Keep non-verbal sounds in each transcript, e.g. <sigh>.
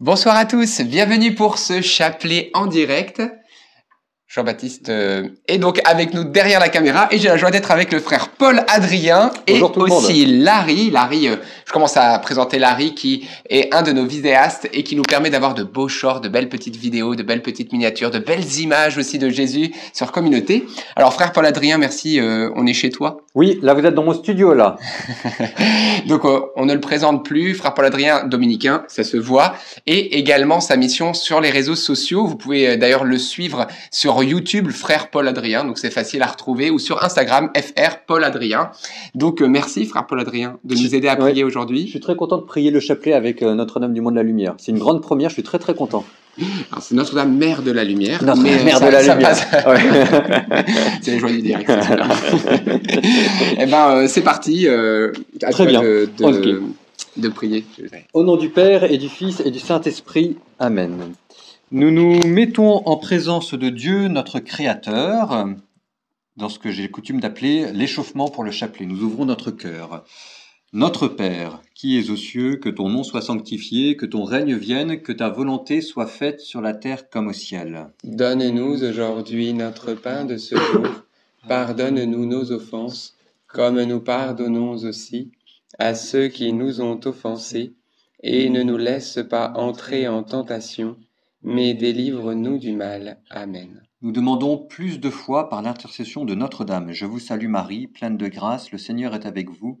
Bonsoir à tous, bienvenue pour ce chapelet en direct. Jean-Baptiste euh, est donc avec nous derrière la caméra et j'ai la joie d'être avec le frère Paul Adrien et aussi Larry. Larry, euh, je commence à présenter Larry qui est un de nos vidéastes et qui nous permet d'avoir de beaux shorts, de belles petites vidéos, de belles petites miniatures, de belles images aussi de Jésus sur communauté. Alors frère Paul Adrien, merci, euh, on est chez toi. Oui, là vous êtes dans mon studio là. <laughs> donc on ne le présente plus, frère Paul Adrien dominicain, ça se voit et également sa mission sur les réseaux sociaux. Vous pouvez d'ailleurs le suivre sur YouTube frère Paul Adrien, donc c'est facile à retrouver, ou sur Instagram FR Paul Adrien. Donc euh, merci frère Paul Adrien de nous aider à prier aujourd'hui. Je suis très content de prier le chapelet avec euh, Notre-Dame du Monde de la Lumière. C'est une grande première, je suis très très content. <laughs> C'est Notre-Dame, mère de la lumière. Notre-Dame, mère de la lumière. <laughs> c'est les joies du direct. <laughs> eh ben, euh, c'est parti. Très bien. De, de prier. Au nom du Père et du Fils et du Saint-Esprit. Amen. Nous nous mettons en présence de Dieu, notre Créateur, dans ce que j'ai coutume d'appeler l'échauffement pour le chapelet. Nous ouvrons notre cœur. Notre Père, qui es aux cieux, que ton nom soit sanctifié, que ton règne vienne, que ta volonté soit faite sur la terre comme au ciel. Donne-nous aujourd'hui notre pain de ce jour. Pardonne-nous nos offenses, comme nous pardonnons aussi à ceux qui nous ont offensés, et ne nous laisse pas entrer en tentation mais délivre-nous du mal. Amen. Nous demandons plus de foi par l'intercession de Notre-Dame. Je vous salue Marie, pleine de grâce, le Seigneur est avec vous.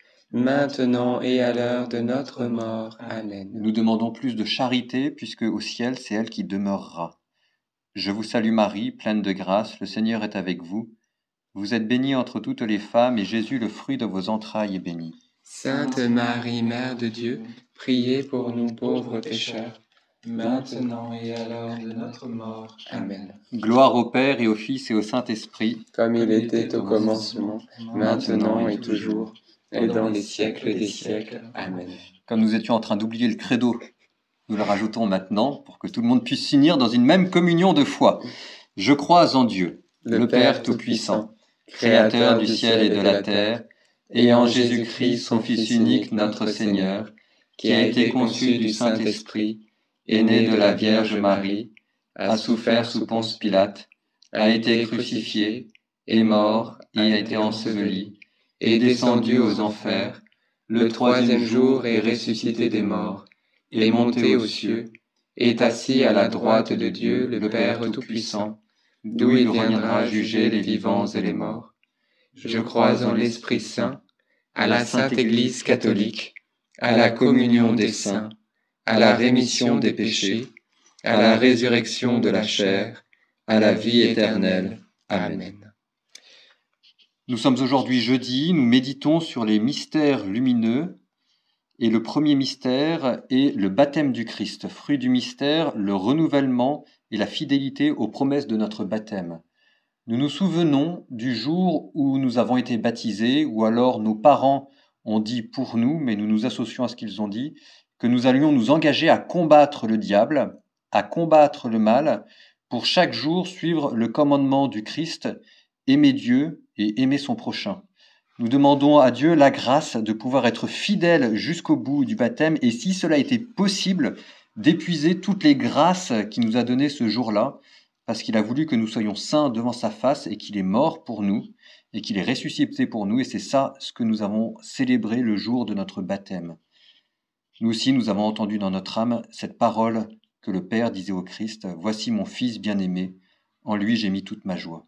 maintenant et à l'heure de notre mort. Amen. Nous demandons plus de charité, puisque au ciel, c'est elle qui demeurera. Je vous salue Marie, pleine de grâce, le Seigneur est avec vous. Vous êtes bénie entre toutes les femmes, et Jésus, le fruit de vos entrailles, est béni. Sainte Marie, Mère de Dieu, priez pour nous pauvres pécheurs maintenant et à l'heure de notre mort. Amen. Gloire au Père et au Fils et au Saint-Esprit, comme il était au commencement, maintenant et toujours, et dans les siècles des siècles. Amen. Comme nous étions en train d'oublier le credo, nous le rajoutons maintenant pour que tout le monde puisse s'unir dans une même communion de foi. Je crois en Dieu, le, Père Tout-Puissant, Créateur du ciel et de la terre, et en Jésus-Christ, son Fils unique, notre Seigneur, qui a été conçu du Saint-Esprit, est né de la Vierge Marie, a souffert sous Ponce Pilate, a été crucifié, est mort et a été enseveli, est descendu aux enfers, le troisième jour est ressuscité des morts, est monté aux cieux, est assis à la droite de Dieu le Père Tout-Puissant, d'où il viendra juger les vivants et les morts. Je crois en l'Esprit Saint, à la Sainte Église catholique, à la communion des saints, à la rémission des péchés, à la résurrection de la chair, à la vie éternelle. Amen. Nous sommes aujourd'hui jeudi, nous méditons sur les mystères lumineux, et le premier mystère est le baptême du Christ, fruit du mystère, le renouvellement et la fidélité aux promesses de notre baptême. Nous nous souvenons du jour où nous avons été baptisés, ou alors nos parents ont dit pour nous, mais nous nous associons à ce qu'ils ont dit, que nous allions nous engager à combattre le diable, à combattre le mal, pour chaque jour suivre le commandement du Christ, aimer Dieu et aimer son prochain. Nous demandons à Dieu la grâce de pouvoir être fidèles jusqu'au bout du baptême et si cela était possible, d'épuiser toutes les grâces qu'il nous a données ce jour-là, parce qu'il a voulu que nous soyons saints devant sa face et qu'il est mort pour nous et qu'il est ressuscité pour nous et c'est ça ce que nous avons célébré le jour de notre baptême. Nous aussi, nous avons entendu dans notre âme cette parole que le Père disait au Christ, Voici mon Fils bien-aimé, en lui j'ai mis toute ma joie.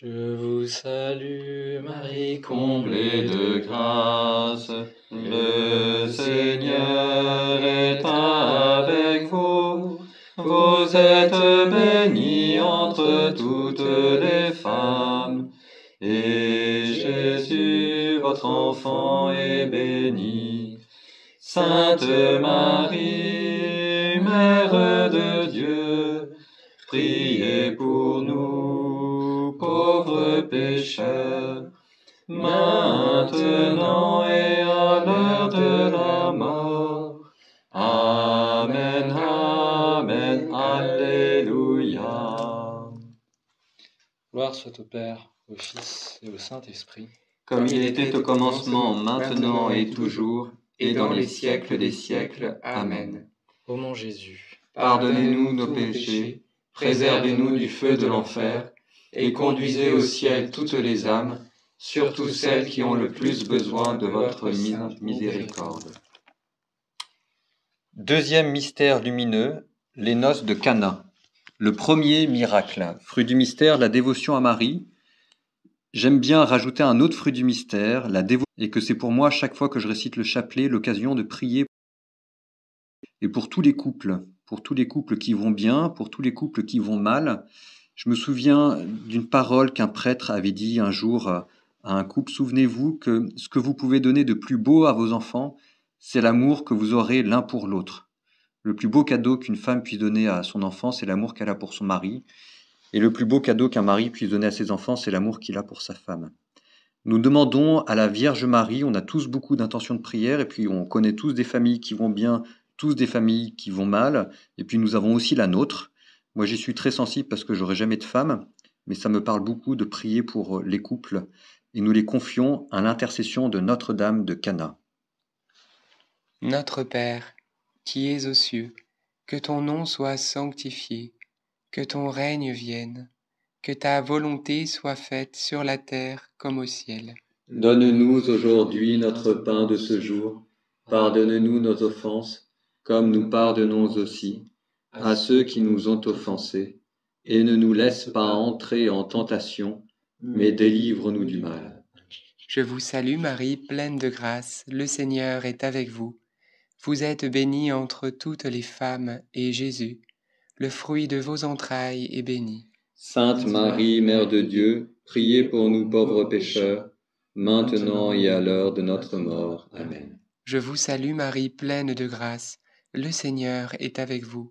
Je vous salue, Marie, comblée de grâce, le Seigneur est avec vous. Vous êtes bénie entre toutes les femmes, et Jésus, votre enfant, est béni. Sainte Marie, Mère de Priez pour nous, pauvres pécheurs, maintenant et à l'heure de la mort. Amen, Amen, Alléluia. Gloire soit au Père, au Fils et au Saint-Esprit. Comme il était au commencement, maintenant et toujours, et dans les siècles des siècles. Amen. Ô mon Jésus, pardonnez-nous nos péchés préservez-nous du feu de l'enfer, et conduisez au ciel toutes les âmes, surtout celles qui ont le plus besoin de votre miséricorde. Deuxième mystère lumineux, les noces de Cana. Le premier miracle, fruit du mystère, la dévotion à Marie. J'aime bien rajouter un autre fruit du mystère, la dévotion, et que c'est pour moi, chaque fois que je récite le chapelet, l'occasion de prier et pour tous les couples, pour tous les couples qui vont bien, pour tous les couples qui vont mal. Je me souviens d'une parole qu'un prêtre avait dit un jour à un couple. Souvenez-vous que ce que vous pouvez donner de plus beau à vos enfants, c'est l'amour que vous aurez l'un pour l'autre. Le plus beau cadeau qu'une femme puisse donner à son enfant, c'est l'amour qu'elle a pour son mari. Et le plus beau cadeau qu'un mari puisse donner à ses enfants, c'est l'amour qu'il a pour sa femme. Nous demandons à la Vierge Marie, on a tous beaucoup d'intentions de prière, et puis on connaît tous des familles qui vont bien, tous des familles qui vont mal, et puis nous avons aussi la nôtre. Moi j'y suis très sensible parce que j'aurai jamais de femme, mais ça me parle beaucoup de prier pour euh, les couples, et nous les confions à l'intercession de Notre-Dame de Cana. Notre Père, qui es aux cieux, que ton nom soit sanctifié, que ton règne vienne, que ta volonté soit faite sur la terre comme au ciel. Donne-nous aujourd'hui notre pain de ce jour, pardonne-nous nos offenses comme nous pardonnons aussi à ceux qui nous ont offensés, et ne nous laisse pas entrer en tentation, mais délivre-nous du mal. Je vous salue Marie, pleine de grâce, le Seigneur est avec vous. Vous êtes bénie entre toutes les femmes, et Jésus, le fruit de vos entrailles, est béni. Sainte Marie, Mère de Dieu, priez pour nous pauvres pécheurs, maintenant et à l'heure de notre mort. Amen. Je vous salue Marie, pleine de grâce, le Seigneur est avec vous.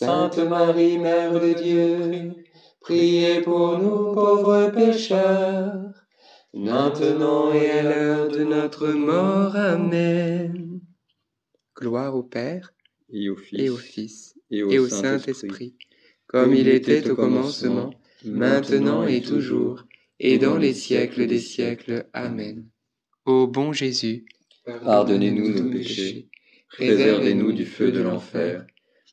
Sainte Marie, Mère de Dieu, priez pour nous pauvres pécheurs, maintenant et à l'heure de notre mort. Amen. Gloire au Père, et au Fils, et au, Saint-Esprit, comme il était au commencement, maintenant et toujours, et dans les siècles des siècles. Amen. Ô bon Jésus, pardonnez-nous nos péchés, préservez-nous du feu de l'enfer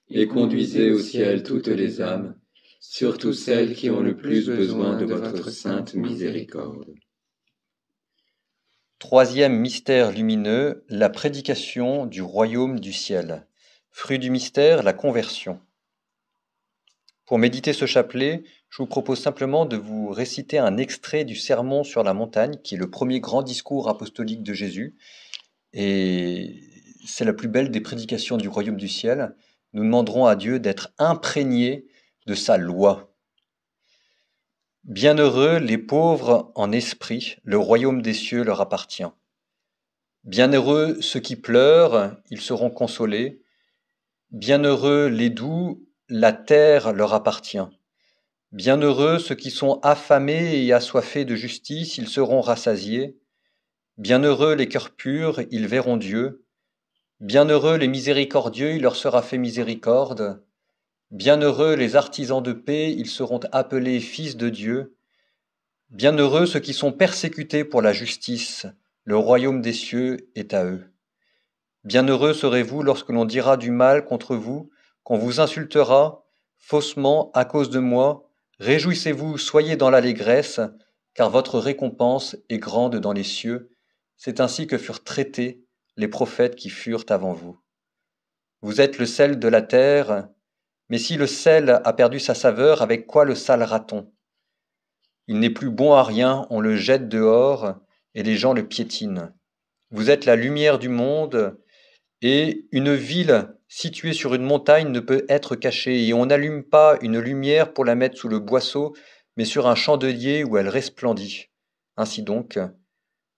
et conduisez au ciel toutes les âmes, surtout celles qui ont le plus besoin de votre sainte miséricorde. Troisième mystère lumineux, la prédication du royaume du ciel. Fruit du mystère, la conversion. Pour méditer ce chapelet, je vous propose simplement de vous réciter un extrait du Sermon sur la montagne, qui est le premier grand discours apostolique de Jésus. Et c'est la plus belle des prédications du royaume du ciel nous demanderons à Dieu d'être imprégnés de sa loi. Bienheureux les pauvres en esprit, le royaume des cieux leur appartient. Bienheureux ceux qui pleurent, ils seront consolés. Bienheureux les doux, la terre leur appartient. Bienheureux ceux qui sont affamés et assoiffés de justice, ils seront rassasiés. Bienheureux les cœurs purs, ils verront Dieu. Bienheureux les miséricordieux, il leur sera fait miséricorde. Bienheureux les artisans de paix, ils seront appelés fils de Dieu. Bienheureux ceux qui sont persécutés pour la justice, le royaume des cieux est à eux. Bienheureux serez-vous lorsque l'on dira du mal contre vous, qu'on vous insultera faussement à cause de moi. Réjouissez-vous, soyez dans l'allégresse, car votre récompense est grande dans les cieux. C'est ainsi que furent traités les prophètes qui furent avant vous. Vous êtes le sel de la terre, mais si le sel a perdu sa saveur, avec quoi le salera-t-on? Il n'est plus bon à rien, on le jette dehors, et les gens le piétinent. Vous êtes la lumière du monde, et une ville située sur une montagne ne peut être cachée, et on n'allume pas une lumière pour la mettre sous le boisseau, mais sur un chandelier où elle resplendit. Ainsi donc,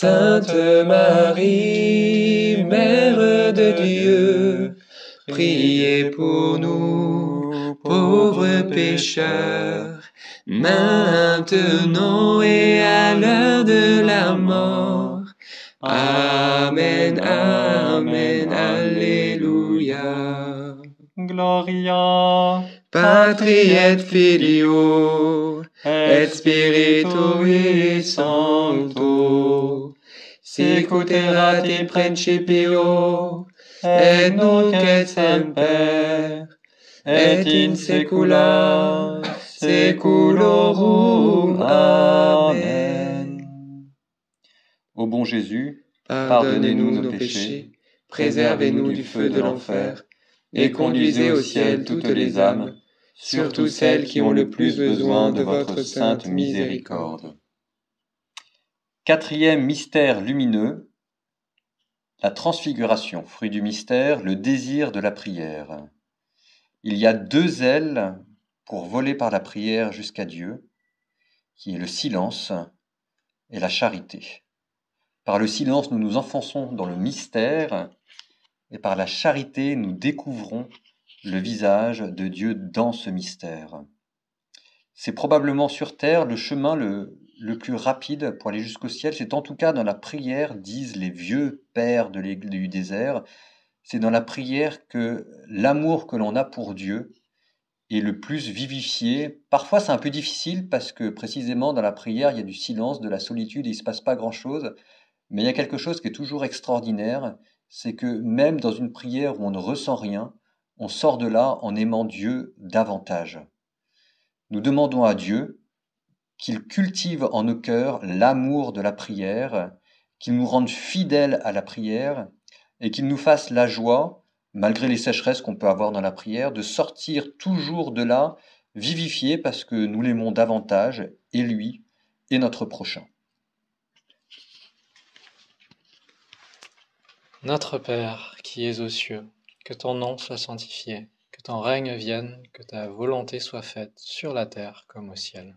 Sainte Marie, Mère de Dieu, priez pour nous, pauvres pécheurs, maintenant et à l'heure de la mort. Amen, Amen, Alléluia. Gloria. Patri et Filio, et Spiritui Sancto, principio, et nunc et semper, et in saecula saeculorum. Amen. Ô bon Jésus, pardonnez-nous nos péchés, préservez-nous du feu de l'enfer, et conduisez au ciel toutes les âmes, surtout celles qui ont le plus besoin de votre sainte miséricorde. Quatrième mystère lumineux, la transfiguration, fruit du mystère, le désir de la prière. Il y a deux ailes pour voler par la prière jusqu'à Dieu, qui est le silence et la charité. Par le silence, nous nous enfonçons dans le mystère, et par la charité, nous découvrons le visage de Dieu dans ce mystère. C'est probablement sur terre le chemin le, le plus rapide pour aller jusqu'au ciel. C'est en tout cas dans la prière, disent les vieux pères de du désert, c'est dans la prière que l'amour que l'on a pour Dieu est le plus vivifié. Parfois c'est un peu difficile parce que précisément dans la prière il y a du silence, de la solitude, et il ne se passe pas grand-chose. Mais il y a quelque chose qui est toujours extraordinaire, c'est que même dans une prière où on ne ressent rien, on sort de là en aimant Dieu davantage. Nous demandons à Dieu qu'il cultive en nos cœurs l'amour de la prière, qu'il nous rende fidèles à la prière et qu'il nous fasse la joie, malgré les sécheresses qu'on peut avoir dans la prière, de sortir toujours de là vivifié parce que nous l'aimons davantage, et lui, et notre prochain. Notre Père qui es aux cieux, que ton nom soit sanctifié, que ton règne vienne, que ta volonté soit faite sur la terre comme au ciel.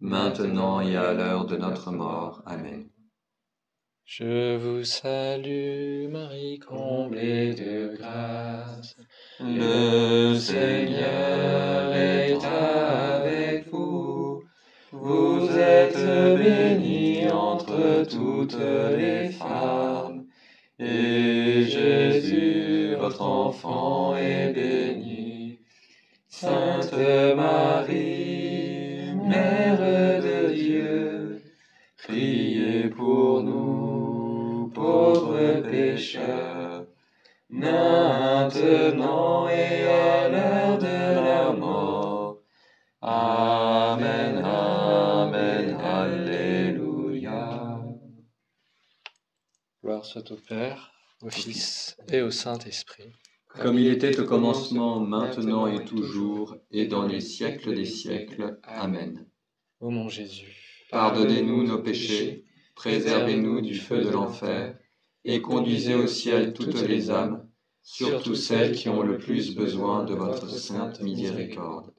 maintenant et à l'heure de notre mort. Amen. Je vous salue Marie, comblée de grâce. Le Seigneur est avec vous. Vous êtes bénie entre toutes les femmes et Jésus, votre enfant, est béni. Sainte Marie, Mère de Dieu, priez pour nous, pauvres pécheurs, maintenant et à l'heure de la mort. Amen, Amen, Alléluia. Gloire soit au Père, au Fils et au Saint-Esprit comme il était au commencement, maintenant et toujours, et dans les siècles des siècles. Amen. Ô mon Jésus, pardonnez-nous nos péchés, préservez-nous du feu de l'enfer, et conduisez au ciel toutes les âmes, surtout celles qui ont le plus besoin de votre sainte miséricorde.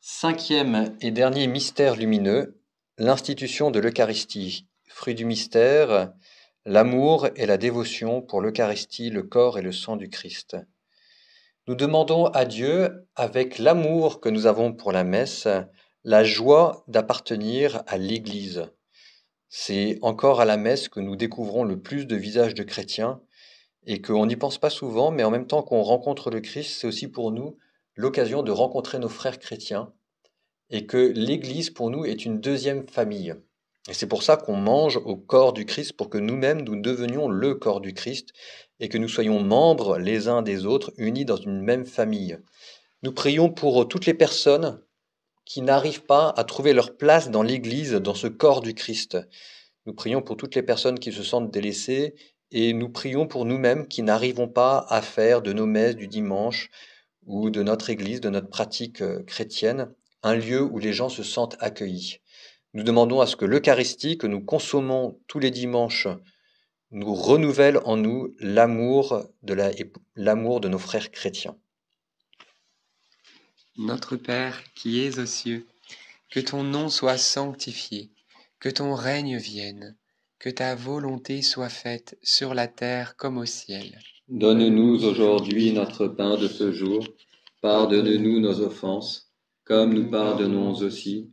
Cinquième et dernier mystère lumineux, l'institution de l'Eucharistie, fruit du mystère, l'amour et la dévotion pour l'Eucharistie, le corps et le sang du Christ. Nous demandons à Dieu, avec l'amour que nous avons pour la messe, la joie d'appartenir à l'Église. C'est encore à la messe que nous découvrons le plus de visages de chrétiens et qu'on n'y pense pas souvent, mais en même temps qu'on rencontre le Christ, c'est aussi pour nous l'occasion de rencontrer nos frères chrétiens et que l'Église pour nous est une deuxième famille. Et c'est pour ça qu'on mange au corps du Christ, pour que nous-mêmes nous devenions le corps du Christ et que nous soyons membres les uns des autres, unis dans une même famille. Nous prions pour toutes les personnes qui n'arrivent pas à trouver leur place dans l'Église, dans ce corps du Christ. Nous prions pour toutes les personnes qui se sentent délaissées et nous prions pour nous-mêmes qui n'arrivons pas à faire de nos messes du dimanche ou de notre Église, de notre pratique euh, chrétienne, un lieu où les gens se sentent accueillis. Nous demandons à ce que l'Eucharistie que nous consommons tous les dimanches nous renouvelle en nous l'amour de, l'amour de nos frères chrétiens. Notre Père qui es aux cieux, que ton nom soit sanctifié, que ton règne vienne, que ta volonté soit faite sur la terre comme au ciel. Donne-nous aujourd'hui notre pain de ce jour. Pardonne-nous nos offenses, comme nous pardonnons aussi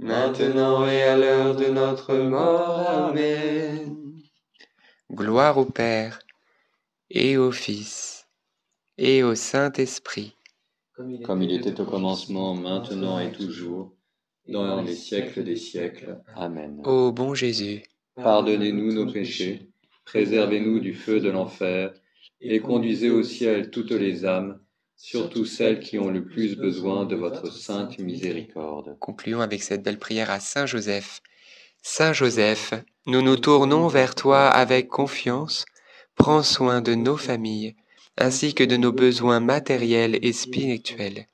maintenant et à l'heure de notre mort. Amen. Gloire au Père, et au Fils, et au Saint-Esprit. Comme il était au commencement, maintenant et toujours, dans les siècles des siècles. Amen. Ô bon Jésus, pardonnez-nous nos péchés, préservez-nous du feu de l'enfer, et conduisez au ciel toutes les âmes, surtout celles qui ont le plus besoin de votre sainte miséricorde. Concluons avec cette belle prière à Saint Joseph. Saint Joseph, nous nous tournons vers toi avec confiance. Prends soin de nos familles, ainsi que de nos besoins matériels et spirituels.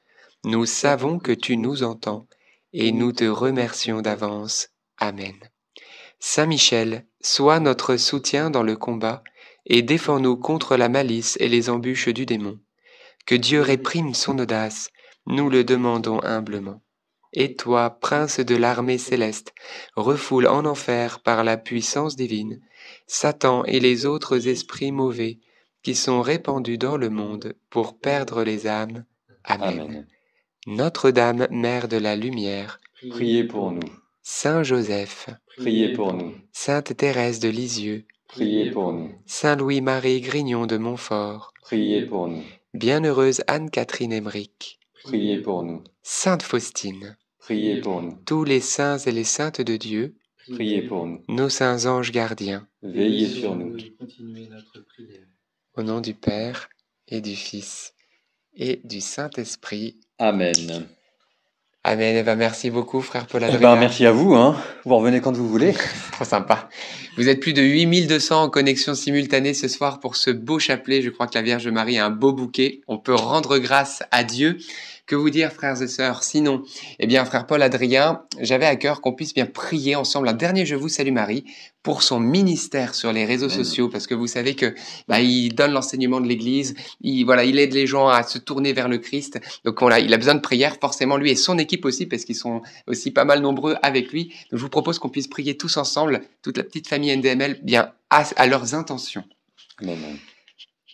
Nous savons que tu nous entends, et nous te remercions d'avance. Amen. Saint Michel, sois notre soutien dans le combat, et défends-nous contre la malice et les embûches du démon. Que Dieu réprime son audace, nous le demandons humblement. Et toi, prince de l'armée céleste, refoule en enfer par la puissance divine Satan et les autres esprits mauvais qui sont répandus dans le monde pour perdre les âmes. Amen. Notre-Dame, Mère de la Lumière, priez pour nous. Saint Joseph, priez pour nous. Sainte Thérèse de Lisieux, priez pour nous. Saint Louis-Marie Grignon de Montfort, priez pour nous. Bienheureuse Anne-Catherine Emmerich, priez pour nous. Sainte Faustine, Priez pour nous. Tous les saints et les saintes de Dieu, priez pour nous. Nos saints anges gardiens, veillez sur nous. Au nom du Père et du Fils et du Saint-Esprit. Amen. Amen. Eh ben, merci beaucoup, frère Paul eh ben, merci à vous. Hein. Vous revenez quand vous voulez. <laughs> Trop sympa. Vous êtes plus de 8200 en connexion simultanée ce soir pour ce beau chapelet. Je crois que la Vierge Marie a un beau bouquet. On peut rendre grâce à Dieu. Que vous dire, frères et sœurs? Sinon, eh bien, frère Paul Adrien, j'avais à cœur qu'on puisse bien prier ensemble un dernier Je vous salue Marie pour son ministère sur les réseaux sociaux, parce que vous savez que bah, il donne l'enseignement de l'Église, il voilà, il aide les gens à se tourner vers le Christ. Donc voilà, il a besoin de prière forcément lui et son équipe aussi, parce qu'ils sont aussi pas mal nombreux avec lui. Donc je vous propose qu'on puisse prier tous ensemble, toute la petite famille NDML, bien à, à leurs intentions. Amen.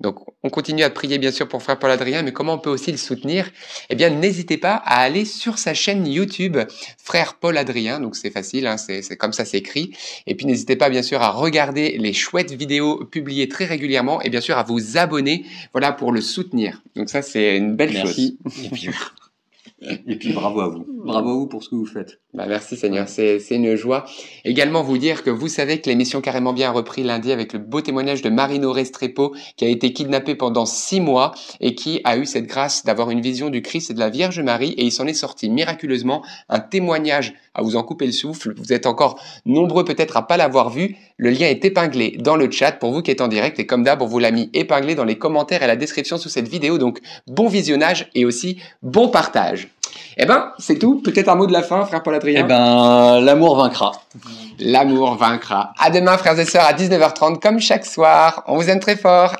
Donc, on continue à prier bien sûr pour Frère Paul Adrien, mais comment on peut aussi le soutenir? Eh bien, n'hésitez pas à aller sur sa chaîne YouTube, Frère Paul Adrien. Donc, c'est facile, hein, c'est comme ça s'écrit. Et puis, n'hésitez pas bien sûr à regarder les chouettes vidéos publiées très régulièrement et bien sûr à vous abonner, voilà, pour le soutenir. Donc, ça, c'est une belle Merci. chose. Et puis bravo à vous. Bravo à vous pour ce que vous faites. Bah merci Seigneur, c'est une joie. Également vous dire que vous savez que l'émission Carrément Bien a repris lundi avec le beau témoignage de Marino Restrepo qui a été kidnappé pendant six mois et qui a eu cette grâce d'avoir une vision du Christ et de la Vierge Marie et il s'en est sorti miraculeusement. Un témoignage à vous en couper le souffle. Vous êtes encore nombreux peut-être à pas l'avoir vu. Le lien est épinglé dans le chat pour vous qui êtes en direct et comme d'hab on vous l'a mis épinglé dans les commentaires et la description sous cette vidéo. Donc bon visionnage et aussi bon partage. Eh ben, c'est tout. Peut-être un mot de la fin, frère Paul Adrien. Eh ben, l'amour vaincra. L'amour vaincra. À demain, frères et sœurs, à 19h30, comme chaque soir. On vous aime très fort.